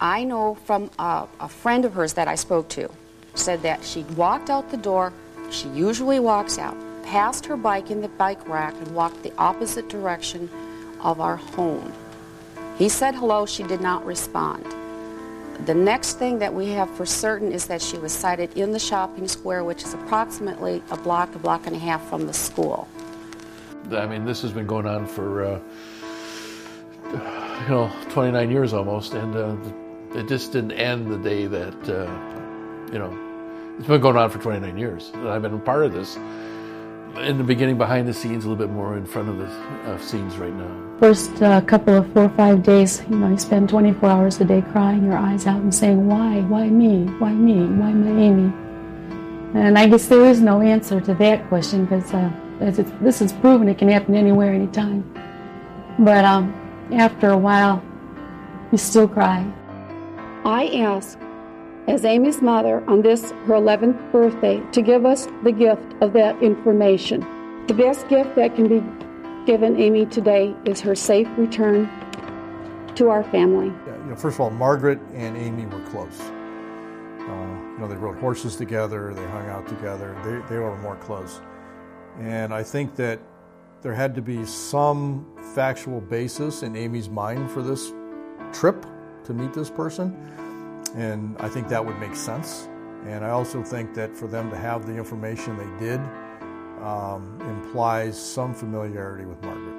I know from a, a friend of hers that I spoke to, said that she walked out the door, she usually walks out, passed her bike in the bike rack, and walked the opposite direction of our home. He said hello, she did not respond. The next thing that we have for certain is that she was sighted in the shopping square, which is approximately a block, a block and a half from the school. I mean, this has been going on for, uh, you know, 29 years almost, and uh, it just didn't end the day that, uh, you know, it's been going on for 29 years. And I've been a part of this in the beginning, behind the scenes, a little bit more in front of the uh, scenes right now. First uh, couple of four or five days, you know, you spend 24 hours a day crying your eyes out and saying, why? Why me? Why me? Why my Amy? And I guess there is no answer to that question because uh, this is proven it can happen anywhere, anytime. But um, after a while, you still cry. I ask, as Amy's mother on this, her 11th birthday, to give us the gift of that information. The best gift that can be given Amy today is her safe return to our family. Yeah, you know, first of all, Margaret and Amy were close. Uh, you know, they rode horses together, they hung out together, they, they were more close. And I think that there had to be some factual basis in Amy's mind for this trip to meet this person. And I think that would make sense. And I also think that for them to have the information they did um, implies some familiarity with Margaret.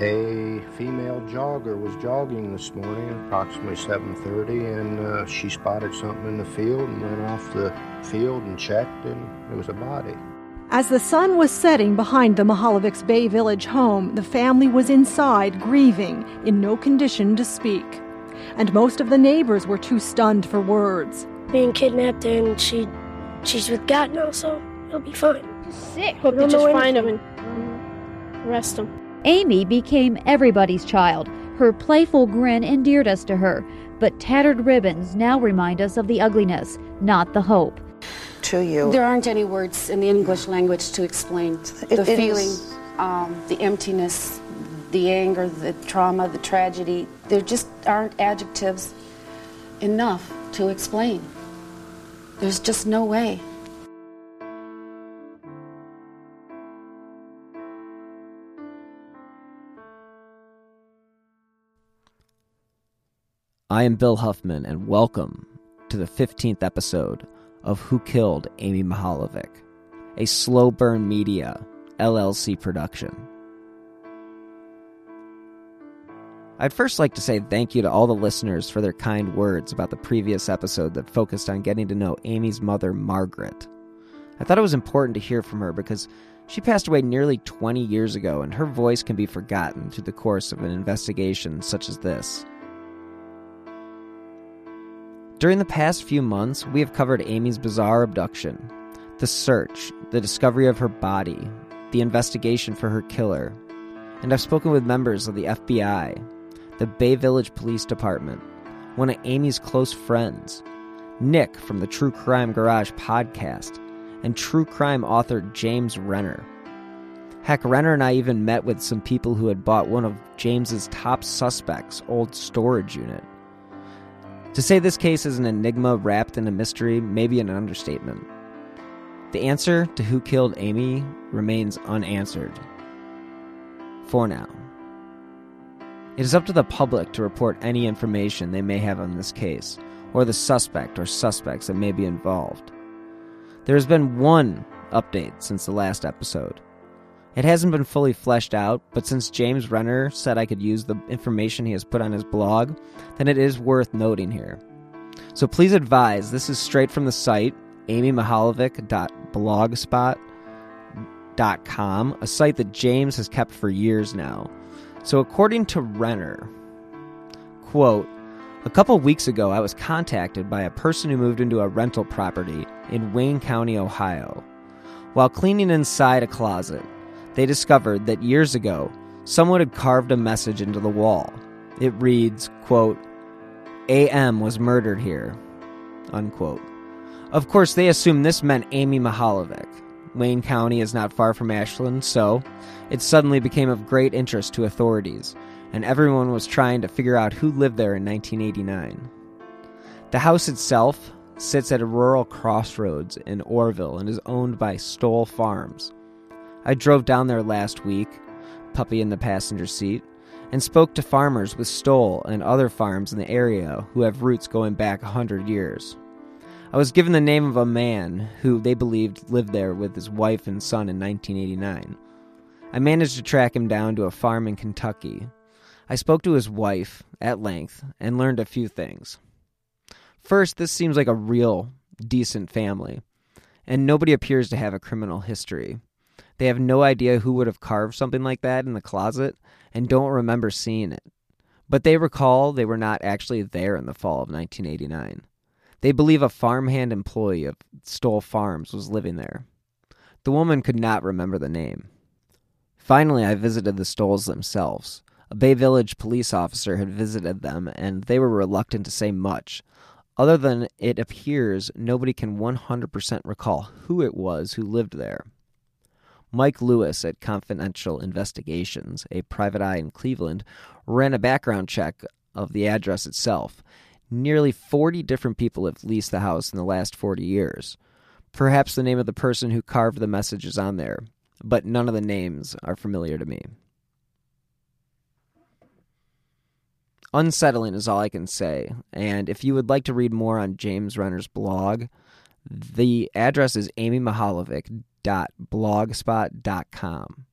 A female jogger was jogging this morning, approximately 7:30, and uh, she spotted something in the field and went off the field and checked, and it was a body. As the sun was setting behind the Mihaljevics Bay Village home, the family was inside grieving, in no condition to speak and most of the neighbors were too stunned for words. Being kidnapped and she she's with God now, so it'll be fine. He's sick. Hope they just find him and arrest him. Amy became everybody's child. Her playful grin endeared us to her, but tattered ribbons now remind us of the ugliness, not the hope. To you. There aren't any words in the English language to explain the it, feeling, um, the emptiness, the anger, the trauma, the tragedy. There just aren't adjectives enough to explain. There's just no way. I am Bill Huffman, and welcome to the 15th episode of Who Killed Amy Mihaljevic, a slow burn media LLC production. I'd first like to say thank you to all the listeners for their kind words about the previous episode that focused on getting to know Amy's mother, Margaret. I thought it was important to hear from her because she passed away nearly 20 years ago, and her voice can be forgotten through the course of an investigation such as this. During the past few months, we have covered Amy's bizarre abduction, the search, the discovery of her body, the investigation for her killer, and I've spoken with members of the FBI, the Bay Village Police Department, one of Amy's close friends, Nick from the True Crime Garage podcast, and true crime author James Renner. Heck, Renner and I even met with some people who had bought one of James's top suspects' old storage unit. To say this case is an enigma wrapped in a mystery may be an understatement. The answer to who killed Amy remains unanswered. For now. It is up to the public to report any information they may have on this case, or the suspect or suspects that may be involved. There has been one update since the last episode. It hasn't been fully fleshed out, but since James Renner said I could use the information he has put on his blog, then it is worth noting here. So please advise this is straight from the site, amymihaljevic.blogspot.com, a site that James has kept for years now. So, according to Renner, quote, a couple weeks ago, I was contacted by a person who moved into a rental property in Wayne County, Ohio. While cleaning inside a closet, they discovered that years ago, someone had carved a message into the wall. It reads, quote, AM was murdered here, unquote. Of course, they assumed this meant Amy Mihaljevic. Wayne County is not far from Ashland, so it suddenly became of great interest to authorities, and everyone was trying to figure out who lived there in 1989. The house itself sits at a rural crossroads in Orrville and is owned by Stoll Farms. I drove down there last week, puppy in the passenger seat, and spoke to farmers with Stoll and other farms in the area who have roots going back a hundred years. I was given the name of a man who they believed lived there with his wife and son in 1989. I managed to track him down to a farm in Kentucky. I spoke to his wife at length and learned a few things. First, this seems like a real, decent family, and nobody appears to have a criminal history. They have no idea who would have carved something like that in the closet and don't remember seeing it. But they recall they were not actually there in the fall of 1989. They believe a farmhand employee of Stoll Farms was living there. The woman could not remember the name. Finally, I visited the Stolls themselves. A Bay Village police officer had visited them, and they were reluctant to say much. Other than it appears nobody can 100% recall who it was who lived there. Mike Lewis at Confidential Investigations, a private eye in Cleveland, ran a background check of the address itself. Nearly 40 different people have leased the house in the last 40 years. Perhaps the name of the person who carved the message is on there, but none of the names are familiar to me. Unsettling is all I can say, and if you would like to read more on James Renner's blog, the address is amymihaljevic.blogspot.com.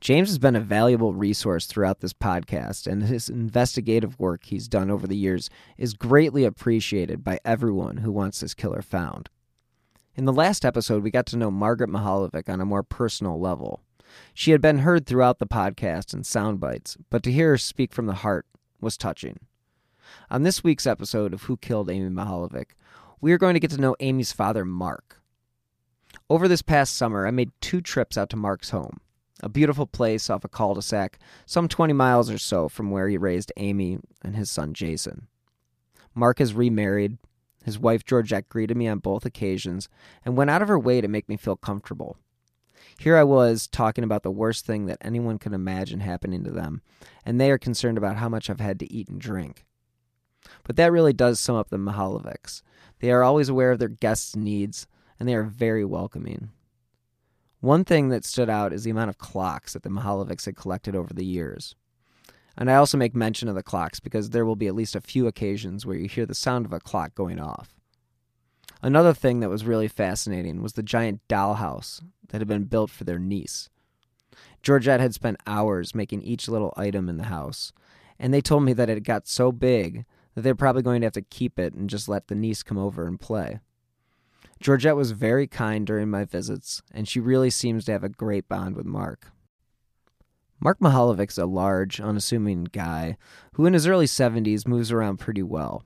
James has been a valuable resource throughout this podcast, and his investigative work he's done over the years is greatly appreciated by everyone who wants this killer found. In the last episode, we got to know Margaret Mihaljevic on a more personal level. She had been heard throughout the podcast in sound bites, but to hear her speak from the heart was touching. On this week's episode of Who Killed Amy Mihaljevic, we are going to get to know Amy's father, Mark. Over this past summer, I made two trips out to Mark's home, a beautiful place off a cul de sac, some 20 miles or so from where he raised Amy and his son, Jason. Mark is remarried. His wife, Georgette, greeted me on both occasions and went out of her way to make me feel comfortable. Here I was talking about the worst thing that anyone could imagine happening to them, and they are concerned about how much I've had to eat and drink. But that really does sum up the Mihaljevics. They are always aware of their guests' needs, and they are very welcoming. One thing that stood out is the amount of clocks that the Mihaljevics had collected over the years. And I also make mention of the clocks because there will be at least a few occasions where you hear the sound of a clock going off. Another thing that was really fascinating was the giant dollhouse that had been built for their niece. Georgette had spent hours making each little item in the house, and they told me that it got so big that they're probably going to have to keep it and just let the niece come over and play. Georgette was very kind during my visits, and she really seems to have a great bond with Mark. Mark Mihaljevic's a large, unassuming guy who, in his early 70s, moves around pretty well.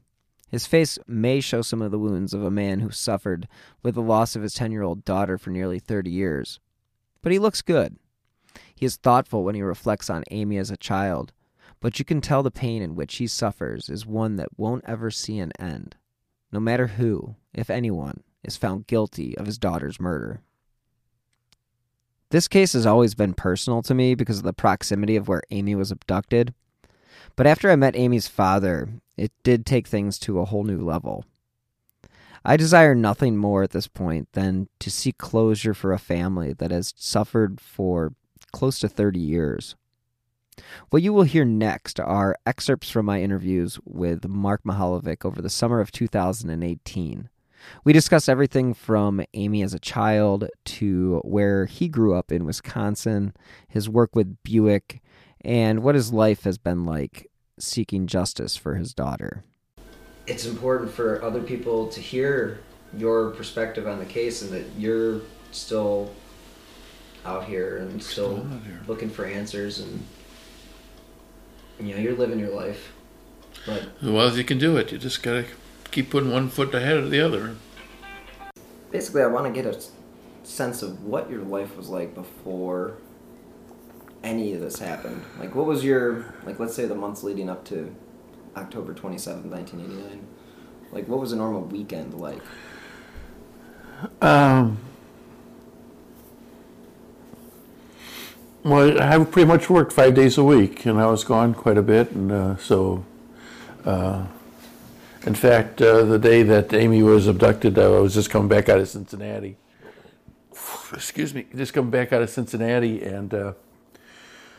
His face may show some of the wounds of a man who suffered with the loss of his 10 year old daughter for nearly 30 years. But he looks good. He is thoughtful when he reflects on Amy as a child, but you can tell the pain in which he suffers is one that won't ever see an end, no matter who, if anyone, is found guilty of his daughter's murder. This case has always been personal to me because of the proximity of where Amy was abducted. But after I met Amy's father, it did take things to a whole new level. I desire nothing more at this point than to seek closure for a family that has suffered for close to 30 years. What you will hear next are excerpts from my interviews with Mark Mihaljevic over the summer of 2018. We discuss everything from Amy as a child to where he grew up in Wisconsin, his work with Buick, and what his life has been like seeking justice for his daughter. It's important for other people to hear your perspective on the case and that you're still out here and still, Still here. looking for answers and you know, you're living your life, but well as you can do it, you just gotta keep putting one foot ahead of the other. basically, I want to get a sense of what your life was like before any of this happened. Like, what was your like? Let's say the months leading up to October twenty seventh, nineteen eighty nine. Like, what was a normal weekend like? Um, well, I pretty much worked five days a week, and I was gone quite a bit, and uh, so, uh, in fact, uh, the day that Amy was abducted, I was just coming back out of Cincinnati. Excuse me, just coming back out of Cincinnati and uh,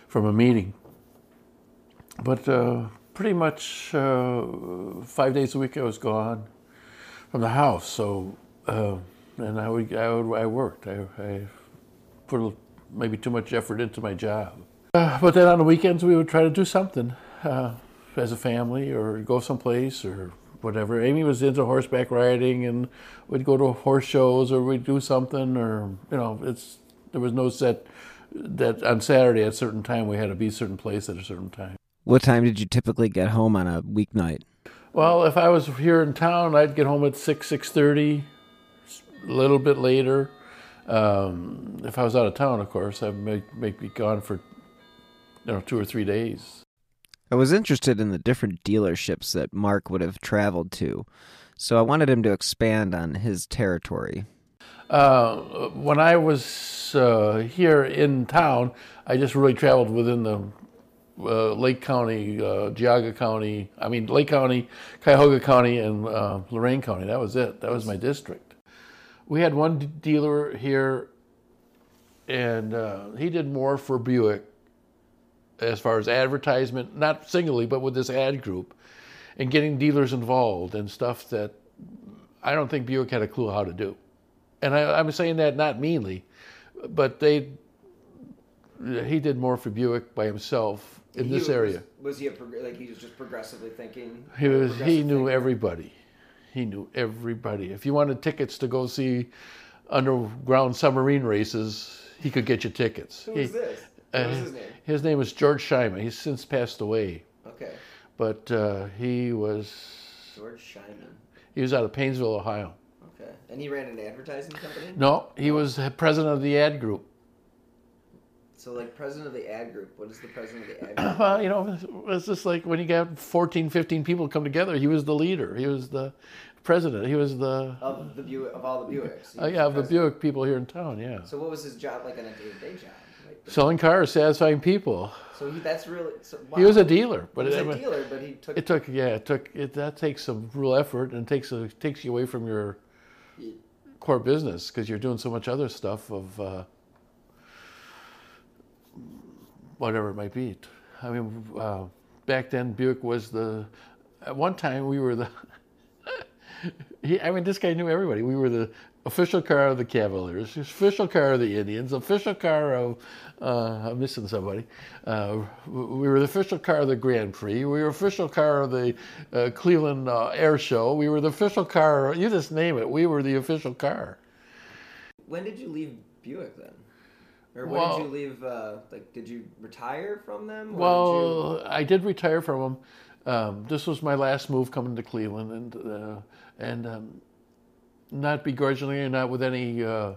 from a meeting. But uh, pretty much uh, five days a week, I was gone from the house. So. Uh, and I would, I, would, I worked. I, I put a, maybe too much effort into my job. Uh, but then on the weekends, we would try to do something as a family or go someplace or whatever. Amy was into horseback riding and we'd go to horse shows or we'd do something or, you know, it's there was no set that on Saturday at a certain time we had to be a certain place at a certain time. What time did you typically get home on a weeknight? Well, if I was here in town, I'd get home at 6, 6.30 a little bit later. Um, if I was out of town, of course, I may, may be gone for you know two or three days. I was interested in the different dealerships that Mark would have traveled to, so I wanted him to expand on his territory. Uh, when I was uh, here in town, I just really traveled within the uh, Lake County, uh, Geauga County, I mean Lake County, Cuyahoga County, and uh, Lorain County. That was it. That was my district. We had one dealer here, and uh, he did more for Buick as far as advertisement, not singly, but with this ad group, and getting dealers involved and stuff that I don't think Buick had a clue how to do. And I, I'm saying that not meanly, but they he did more for Buick by himself in this area. Was he a like he was just progressively thinking? He was he knew everybody. He knew everybody. If you wanted tickets to go see underground submarine races, he could get you tickets. Who He- was this? What was uh, his name? His name was George Schima. He's since passed away, Okay, but uh, he was George Scheinman. he was out of Painesville, Ohio. Okay, and he ran an advertising company. No, he was president of the ad group. So, like president of the ad group, what is the president of the ad group? Well, you know, it's just like when you got 14, 15 people come together, he was the leader. He was the president. He was the, of the Buick, of all the Buicks. Uh, yeah, of the. Buick people here in town, yeah. So, what was his job like on a day-to-day job? Like, Selling cars, satisfying people. so he, that's really. So, wow. He was a dealer, but He was it, a I mean, dealer, but he took. it took, yeah, it took, it, that takes some real effort and takes a, takes you away from your core business because you're doing so much other stuff of uh, whatever it might be. I mean, uh, back then Buick was the. At one time, we were the. he, I mean, this guy knew everybody. We were the official car of the Cavaliers, official car of the Indians, official car of. Uh, I'm missing somebody. Uh, we were the official car of the Grand Prix. We were official car of the uh, Cleveland uh, Air Show. We were the official car. You just name it. We were the official car. When did you leave Buick then? Or when Well- did you leave? Uh, like, did you retire from them? Or did Well, I did retire from them. Um, this was my last move coming to Cleveland, and uh, and um, not begrudgingly or not with any uh,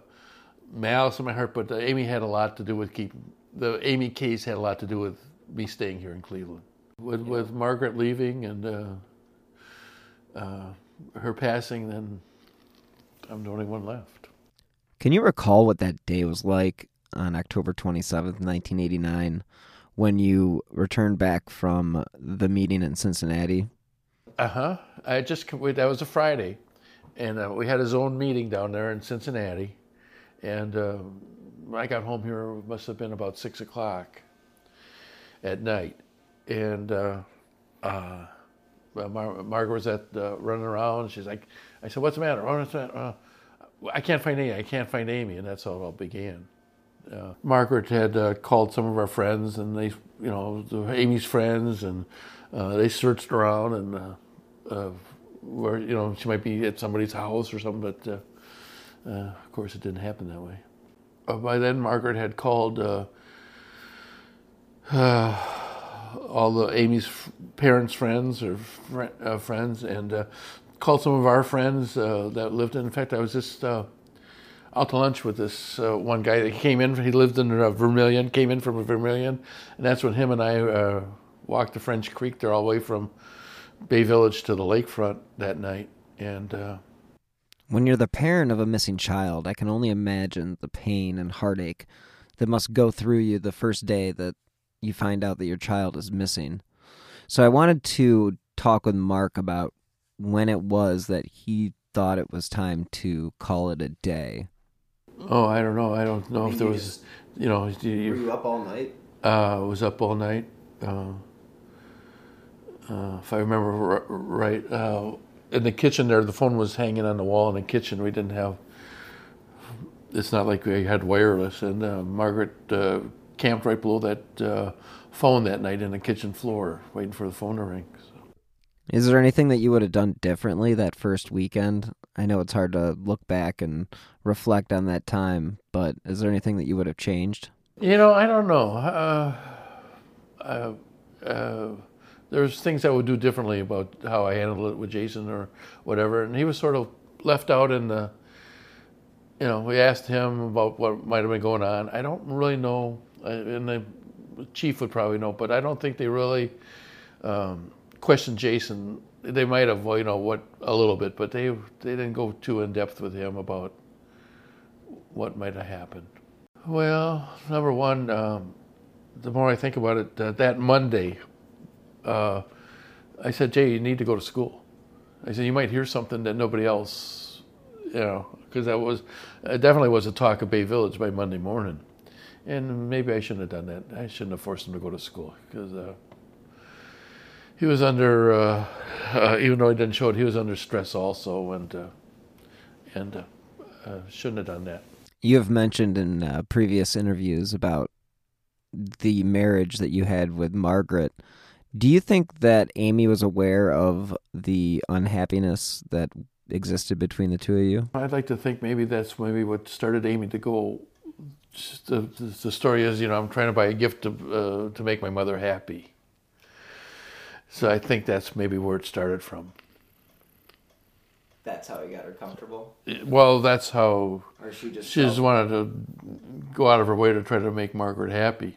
malice in my heart, but Amy had a lot to do with keeping the Amy case had a lot to do with me staying here in Cleveland. With with Margaret leaving and uh, uh, her passing, then I'm the only one left. Can you recall what that day was like on October 27th, 1989, when you returned back from the meeting in Cincinnati? Uh huh. I just that was a Friday, and uh, we had a zone meeting down there in Cincinnati, and uh, I got home here it must have been about six o'clock at night, and uh, uh, Mar- Margaret was at uh, running around. She's like, I said, "What's the matter? What's the matter?" Uh, I can't find Amy. I can't find Amy, and that's how it all began. Uh, Margaret had called some of our friends, and they, you know, Amy's friends, and they searched around, and where you know she might be at somebody's house or something, but uh, uh, of course it didn't happen that way. By then, Margaret had called uh, all the Amy's f- parents' friends or fr- uh, friends, and uh, called some of our friends that lived in. In fact, I was just out to lunch with this uh, one guy that came in. He lived in uh, Vermilion, came in from Vermilion, and that's when him and I uh, walked the French Creek there all the way from Bay Village to the lakefront that night. And uh, When you're the parent of a missing child, I can only imagine the pain and heartache that must go through you the first day that you find out that your child is missing. So I wanted to talk with Mark about when it was that he thought it was time to call it a day. oh, I don't know. I don't know if there was, you know, you, you, up all night? uh, I was up all night. Uh, uh, if I remember r- right, uh, in the kitchen there, the phone was hanging on the wall in the kitchen. We didn't have. It's not like we had wireless, and uh, Margaret uh, camped right below that uh, phone that night in the kitchen floor, waiting for the phone to ring. Is there anything that you would have done differently that first weekend? I know it's hard to look back and reflect on that time, but is there anything that you would have changed? You know, I don't know. There's things I would do differently about how I handled it with Jason or whatever, and he was sort of left out in the. You know, we asked him about what might have been going on. I don't really know, and the chief would probably know, but I don't think they really um, questioned Jason. They might have, you know, what a little bit, but they they didn't go too in depth with him about what might have happened. Well, number one, um, the more I think about it, uh, that Monday, uh, I said, Jay, you need to go to school. I said, you might hear something that nobody else, you know, because that was, it definitely was a talk of Bay Village by Monday morning. And maybe I shouldn't have done that. I shouldn't have forced him to go to school because uh, he was under, uh, uh, even though he didn't show it, he was under stress also, and uh, and uh, shouldn't have done that. You have mentioned in previous interviews about the marriage that you had with Margaret. Do you think that Amy was aware of the unhappiness that existed between the two of you? I'd like to think maybe that's maybe what started Amy to go. The, the, the story is, you know, I'm trying to buy a gift to uh, to make my mother happy. So I think that's maybe where it started from. That's how he got her comfortable. Well, that's how Or she just she just wanted to go out of her way to try to make Margaret happy.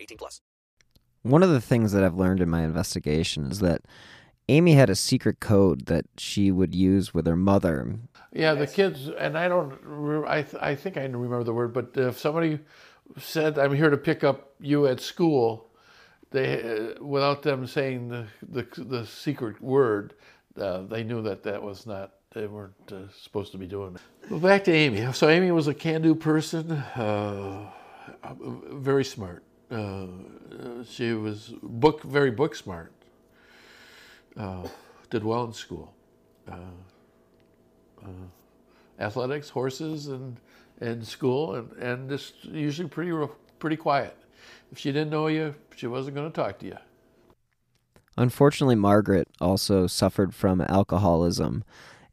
18 plus. One of the things that I've learned in my investigation is that Amy had a secret code that she would use with her mother. Yeah, the kids, and I don't, I, th- I think I remember the word, but if somebody said, I'm here to pick up you at school, they, uh, without them saying the, the, the secret word, uh, they knew that that was not, they weren't uh, supposed to be doing it. Well, back to Amy. So Amy was a can-do person, uh, very smart. Uh, she was book, very book smart. Uh, did well in school. Uh, uh, athletics, horses, and and school, and, and just usually pretty pretty quiet. If she didn't know you, she wasn't going to talk to you. Unfortunately, Margaret also suffered from alcoholism,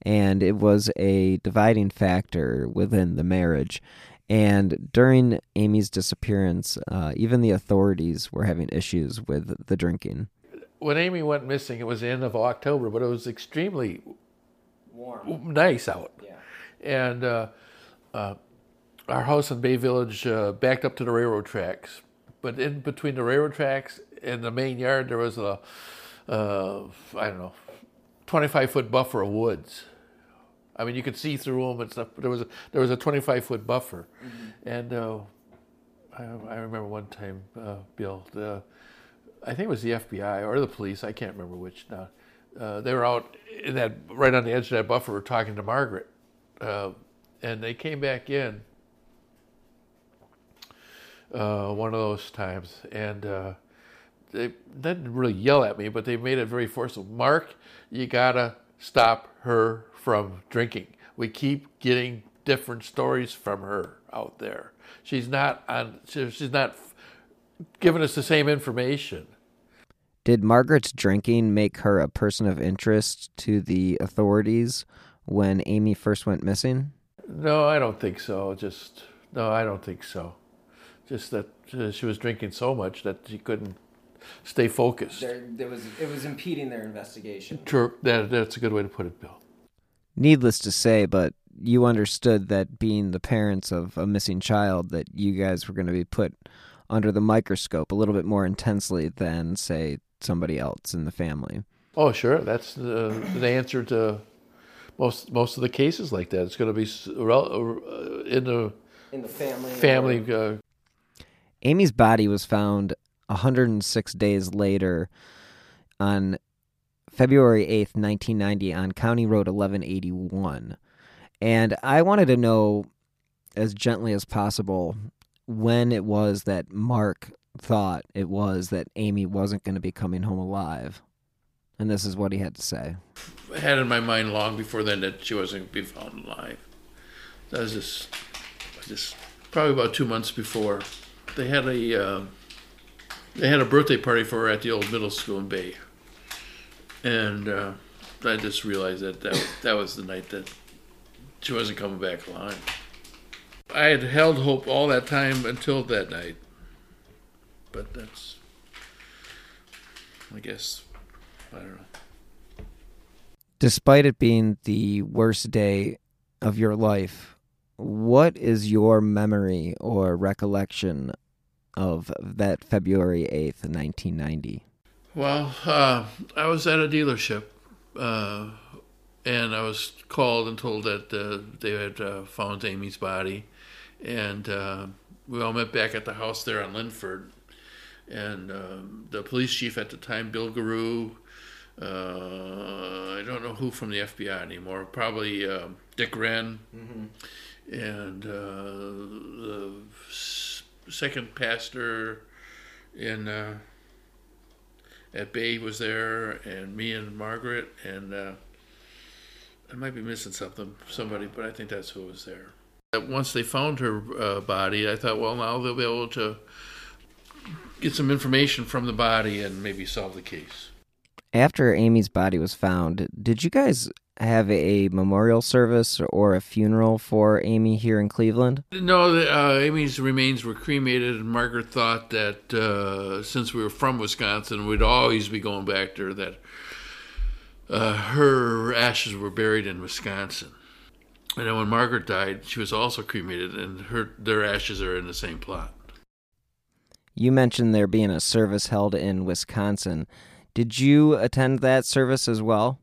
and it was a dividing factor within the marriage. And during Amy's disappearance, uh, even the authorities were having issues with the drinking. When Amy went missing, it was the end of October, but it was extremely warm, nice out. Yeah. And uh, uh, our house in Bay Village uh, backed up to the railroad tracks, but in between the railroad tracks and the main yard, there was a uh, I don't know, twenty-five foot buffer of woods. I mean, you could see through them and stuff. But there was a, there was a twenty-five foot buffer, and uh, I, I remember one time, uh, Bill, the, I think it was the FBI or the police. I can't remember which now. Uh, they were out in that right on the edge of that buffer talking to Margaret, uh, and they came back in uh, one of those times, and uh, they didn't really yell at me, but they made it very forceful. Mark, you gotta stop her from drinking. We keep getting different stories from her out there. She's not on. She's not giving us the same information. Did Margaret's drinking make her a person of interest to the authorities when Amy first went missing? No, I don't think so. Just no, I don't think so. Just that uh, she was drinking so much that she couldn't stay focused. There, there was it was impeding their investigation. True, that, that's a good way to put it, Bill. Needless to say, but you understood that being the parents of a missing child, that you guys were going to be put under the microscope a little bit more intensely than, say, somebody else in the family. Oh, sure. That's the, the answer to most most of the cases like that. It's going to be uh, in the in the family. Family. Uh, Amy's body was found 106 days later on February 8th, 1990, on County Road 1181. And I wanted to know as gently as possible when it was that Mark thought it was that Amy wasn't going to be coming home alive. And this is what he had to say. I had in my mind long before then that she wasn't going to be found alive. That was just, just probably about two months before. They had a uh, they had a birthday party for her at the old middle school in Bay, and uh, I just realized that that that was the night that she wasn't coming back alive. I had held hope all that time until that night, but that's, I guess, I don't know. Despite it being the worst day of your life, what is your memory or recollection of that February 8th, 1990? Well, uh, I was at a dealership uh, and I was called and told that uh, they had uh, found Amy's body. And uh, we all met back at the house there on Linford. And um, the police chief at the time, Bill Gareau, uh, I don't know who from the FBI anymore, probably Dick Wren. Mm-hmm and uh, the second pastor in uh, at Bay was there, and me and Margaret, and uh, I might be missing something, somebody, but I think that's who was there. Once they found her uh, body, I thought, well, now they'll be able to get some information from the body and maybe solve the case. After Amy's body was found, did you guys have a memorial service or a funeral for Amy here in Cleveland? No, uh, Amy's remains were cremated, and Margaret thought that uh, since we were from Wisconsin, we'd always be going back there, that uh, her ashes were buried in Wisconsin. And then when Margaret died, she was also cremated, and her their ashes are in the same plot. You mentioned there being a service held in Wisconsin. Did you attend that service as well?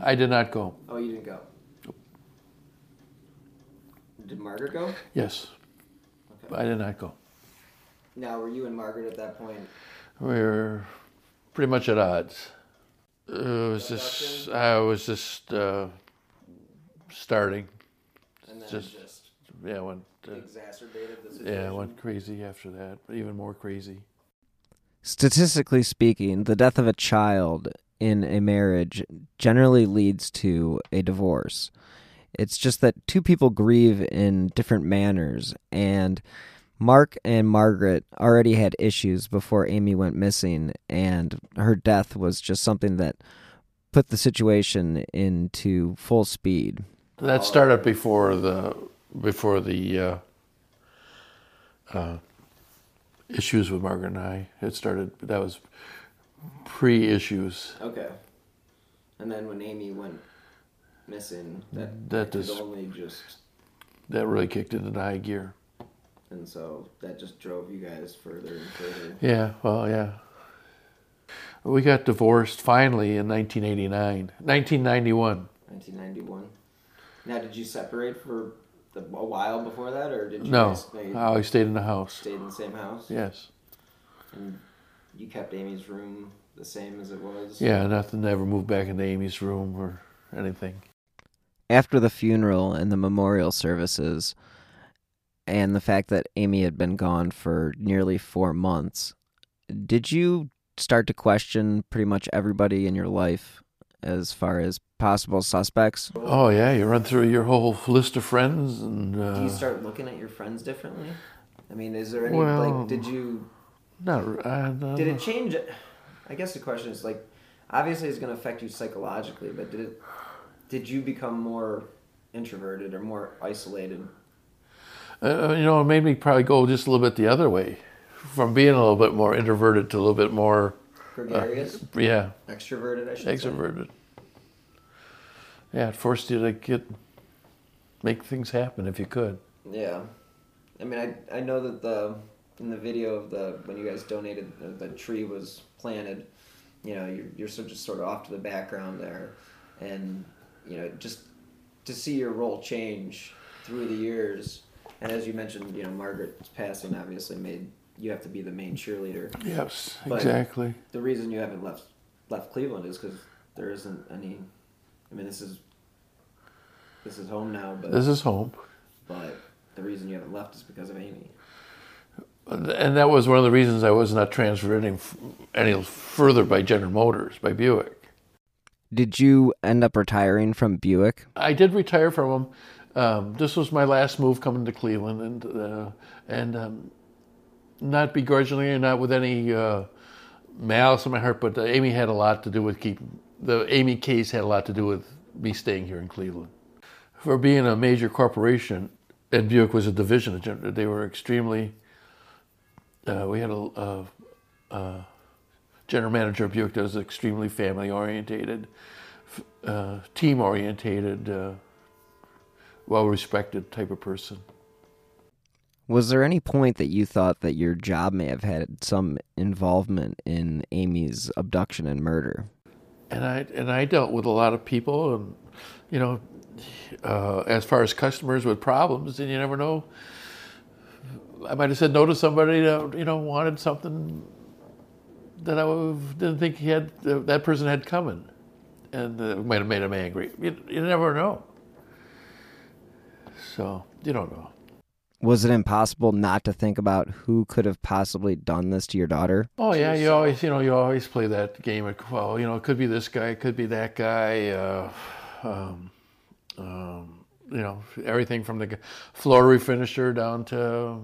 I did not go. Oh, you didn't go. Did Margaret go? Yes. Okay. I did not go. Now, were you and Margaret at that point? We were pretty much at odds. It was just I was just uh, starting. And then just, just yeah, went uh, exacerbated the situation. Yeah, went crazy after that, even more crazy. Statistically speaking, the death of a child in a marriage generally leads to a divorce. It's just that two people grieve in different manners, and Mark and Margaret already had issues before Amy went missing, and her death was just something that put the situation into full speed. That started before the before the uh, uh, issues with Margaret and I. It started. That was pre-issues. Okay. And then when Amy went missing, that that just only just that really kicked into high gear. And so that just drove you guys further and further. Yeah. Well, yeah. We got divorced finally in 1989, 1991. 1991. Now, did you separate for a while before that, or did you? No, guys, I stayed in the house. Stayed in the same house. Yes. And you kept Amy's room the same as it was? Yeah, nothing ever moved back into Amy's room or anything. After the funeral and the memorial services, and the fact that Amy had been gone for nearly four months, did you start to question pretty much everybody in your life as far as possible suspects? Oh yeah, you run through your whole list of friends, and uh, Do you start looking at your friends differently? I mean, is there any Well, like did you not. Uh, no, did it change It? I guess the question is like obviously it's going to affect you psychologically, but did it did you become more introverted or more isolated? Uh, you know, it made me probably go just a little bit the other way, from being a little bit more introverted to a little bit more Gregarious? Uh, yeah, Extroverted, I should say. extroverted. Yeah, it forced you to get make things happen if you could. Yeah, I mean, I I know that the in the video of the when you guys donated the, the tree was planted, you know, you're you're sort of just sort of off to the background there, and you know, just to see your role change through the years, and as you mentioned, you know, Margaret's passing obviously made you have to be the main cheerleader. Yes, But exactly. The reason you haven't left left Cleveland is because there isn't any. I mean, this is this is home now, but This is home. But the reason you haven't left is because of Amy. And that was one of the reasons I was not transferred any, any further by General Motors, by Buick. Did you end up retiring from Buick? I did retire from them. Um, this was my last move coming to Cleveland, and uh, and um, not begrudgingly or not with any uh, malice in my heart, but Amy had a lot to do with keeping the Amy case had a lot to do with me staying here in Cleveland. For being a major corporation, and Buick was a division of General, they were extremely. Uh, we had a, a, a general manager of Buick that was extremely family orientated, uh, team orientated, uh, well respected type of person. Was there any point that you thought that your job may have had some involvement in Amy's abduction and murder? And I and I dealt with a lot of people, and you know, uh, as far as customers with problems, and you never know. I might have said no to somebody that you know wanted something that I didn't think he had that person had coming, and uh, might have made him angry. You, you never know. So you don't know. Was it impossible not to think about who could have possibly done this to your daughter? Oh yeah, you always you know you always play that game. Of, well, you know, it could be this guy, it could be that guy. Uh, um, um, you know, everything from the floor refinisher down to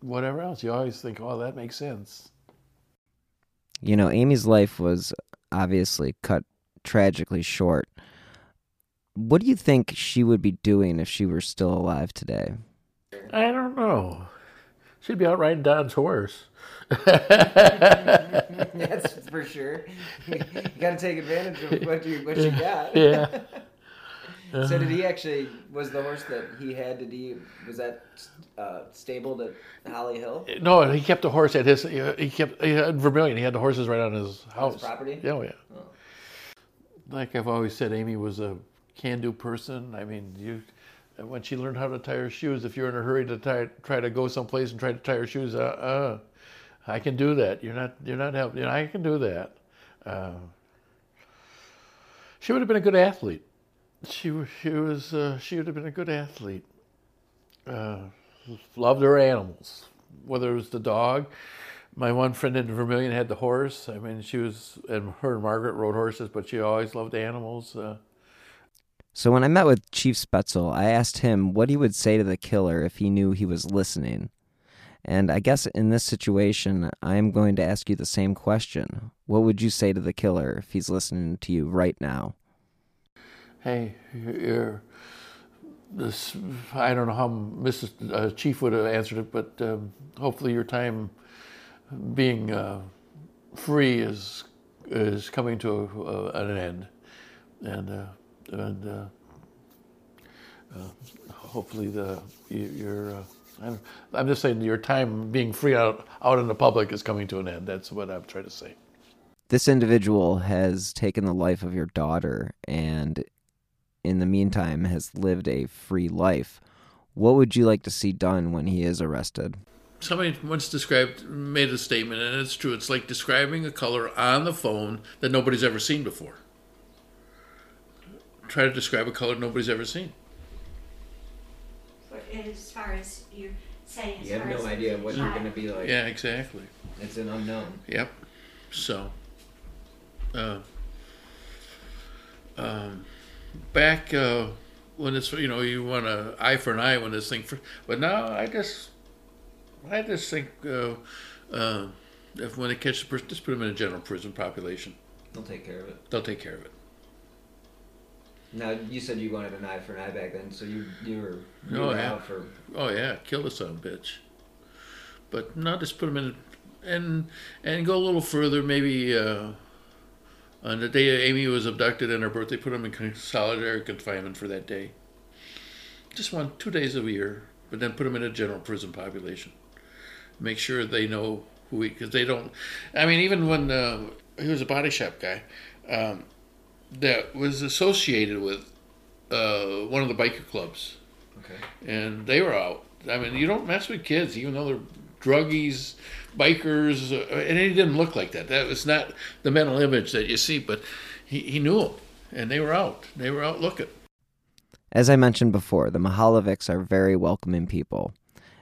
whatever else. You always think, oh, that makes sense. You know, Amy's life was obviously cut tragically short. What do you think she would be doing if she were still alive today? I don't know. She'd be out riding Don's horse. That's for sure. You got to take advantage of what you what you got. Yeah. so did he actually was the horse that he had? Did he was that uh, stabled at Holly Hill? No, he kept the horse at his. He kept he had Vermilion. He had the horses right on his house. property? Yeah, oh, yeah. Like I've always said, Amy was a can-do person. I mean, you when she learned how to tie her shoes, if you're in a hurry to tie, try to go someplace and try to tie her shoes, uh, uh I can do that. You're not, you're not helping. You know, I can do that. Uh, she would have been a good athlete. She she was, uh, she would have been a good athlete. Uh, loved her animals, whether it was the dog. My one friend in Vermilion had the horse. I mean, she was, and her and Margaret rode horses, but she always loved animals. So when I met with Chief Spaetzel, I asked him what he would say to the killer if he knew he was listening. And I guess in this situation, I am going to ask you the same question. What would you say to the killer if he's listening to you right now? hey, you're this. I don't know how Mrs. Uh, Chief would have answered it, but um, hopefully your time being uh, free is is coming to a, an end, and uh, and uh, uh, hopefully the your. Uh, I'm, I'm just saying your time being free out out in the public is coming to an end. That's what I'm trying to say. This individual has taken the life of your daughter and in the meantime has lived a free life. What would you like to see done when he is arrested? Somebody once described, made a statement, and it's true. It's like describing a color on the phone that nobody's ever seen before. Try to describe a color nobody's ever seen. But as far as you're saying, as You have far no as idea what you're going to be like. Yeah, exactly. It's an unknown. Yep. So, uh, um, back uh, when it's you know you want an eye for an eye when this thing, for, but now I just I just think uh, uh, if when they catch the person, just put them in a general prison population. They'll take care of it. They'll take care of it. Now you said you wanted an eye for an eye back then, so you you were you Oh were yeah. out for Oh yeah, kill the son of a bitch. But not just put them in, and and go a little further. Maybe uh, on the day Amy was abducted and her birthday, put them in solitary confinement for that day. Just one, two days of a year, but then put them in a general prison population. Make sure they know who he, because they don't. I mean, even when uh, he was a body shop guy, um, that was associated with uh, one of the biker clubs Okay. and they were out. I mean, you don't mess with kids, even though they're druggies, bikers, uh, and he didn't look like that. That was not the mental image that you see. But he, he knew them, and they were out. They were out looking. As I mentioned before, the Mihaljevics are very welcoming people.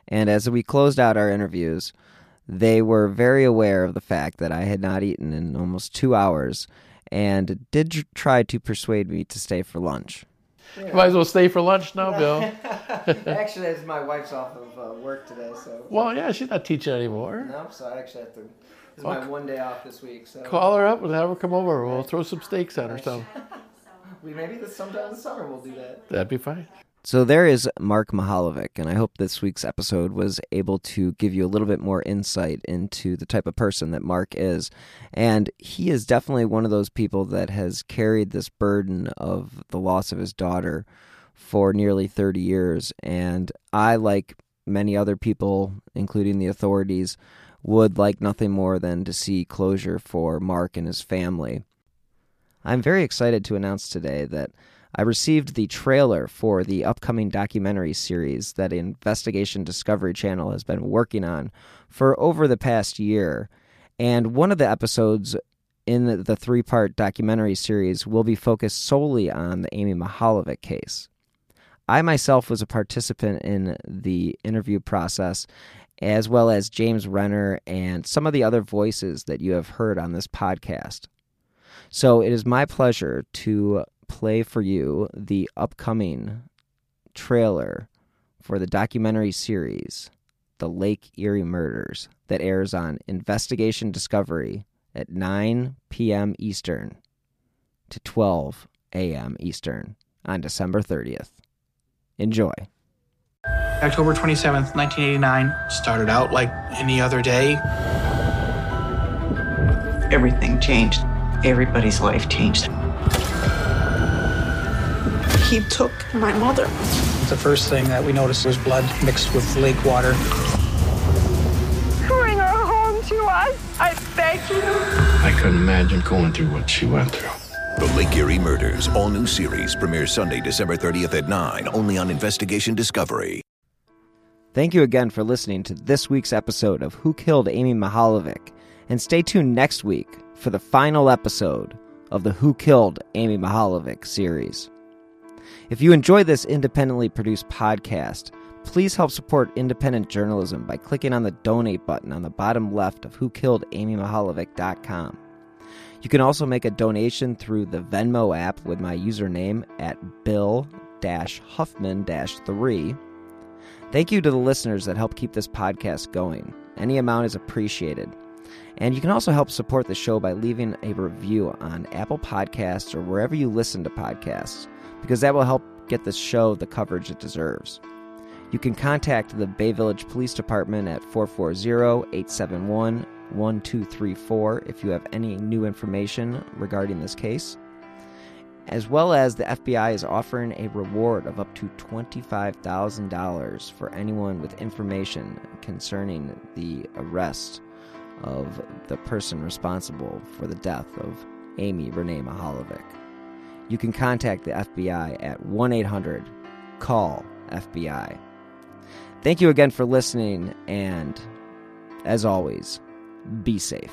And as we closed out our interviews, they were very aware of the fact that I had not eaten in almost two hours and did tr- try to persuade me to stay for lunch. Might as well stay for lunch now, Bill. actually, it's my wife's off of uh, work today, so. well, yeah, she's not teaching anymore. No, so I actually have to. This is my one day off this week, so. Call her up and have her come over. We'll throw some steaks on her. so. We maybe this sometime this summer we'll do that. That'd be fine. So there is Mark Mihaljevic, and I hope this week's episode was able to give you a little bit more insight into the type of person that Mark is. And he is definitely one of those people that has carried this burden of the loss of his daughter for nearly 30 years. And I, like many other people, including the authorities, would like nothing more than to see closure for Mark and his family. I'm very excited to announce today that I received the trailer for the upcoming documentary series that Investigation Discovery Channel has been working on for over the past year. And one of the episodes in the three part documentary series will be focused solely on the Amy Mihaljevic case. I myself was a participant in the interview process, as well as James Renner and some of the other voices that you have heard on this podcast. So it is my pleasure to play for you the upcoming trailer for the documentary series, The Lake Erie Murders, that airs on Investigation Discovery at 9 p.m. Eastern to 12 a.m. Eastern on December 30th. Enjoy. October 27th, 1989 started out like any other day. Everything changed. Everybody's life changed. He took my mother. The first thing that we noticed was blood mixed with lake water. Bring her home to us. I beg you. I couldn't imagine going through what she went through. The Lake Erie Murders, all new series, premieres Sunday, December 30th at 9, only on Investigation Discovery. Thank you again for listening to this week's episode of Who Killed Amy Mihaljevic, and stay tuned next week for the final episode of the Who Killed Amy Mihaljevic series. If you enjoy this independently produced podcast, please help support independent journalism by clicking on the donate button on the bottom left of whokilledamymihaljevic.com. You can also make a donation through the Venmo app with my username at Bill Huffman 3. Thank you to the listeners that help keep this podcast going. Any amount is appreciated. And you can also help support the show by leaving a review on Apple Podcasts or wherever you listen to podcasts, because that will help get the show the coverage it deserves. You can contact the Bay Village Police Department at 440 871 1234 if you have any new information regarding this case. As well as the FBI is offering a reward of up to $25,000 for anyone with information concerning the arrest of the person responsible for the death of Amy Renee Mihaljevic. You can contact the FBI at 1 800 CALL FBI. Thank you again for listening, and as always, be safe.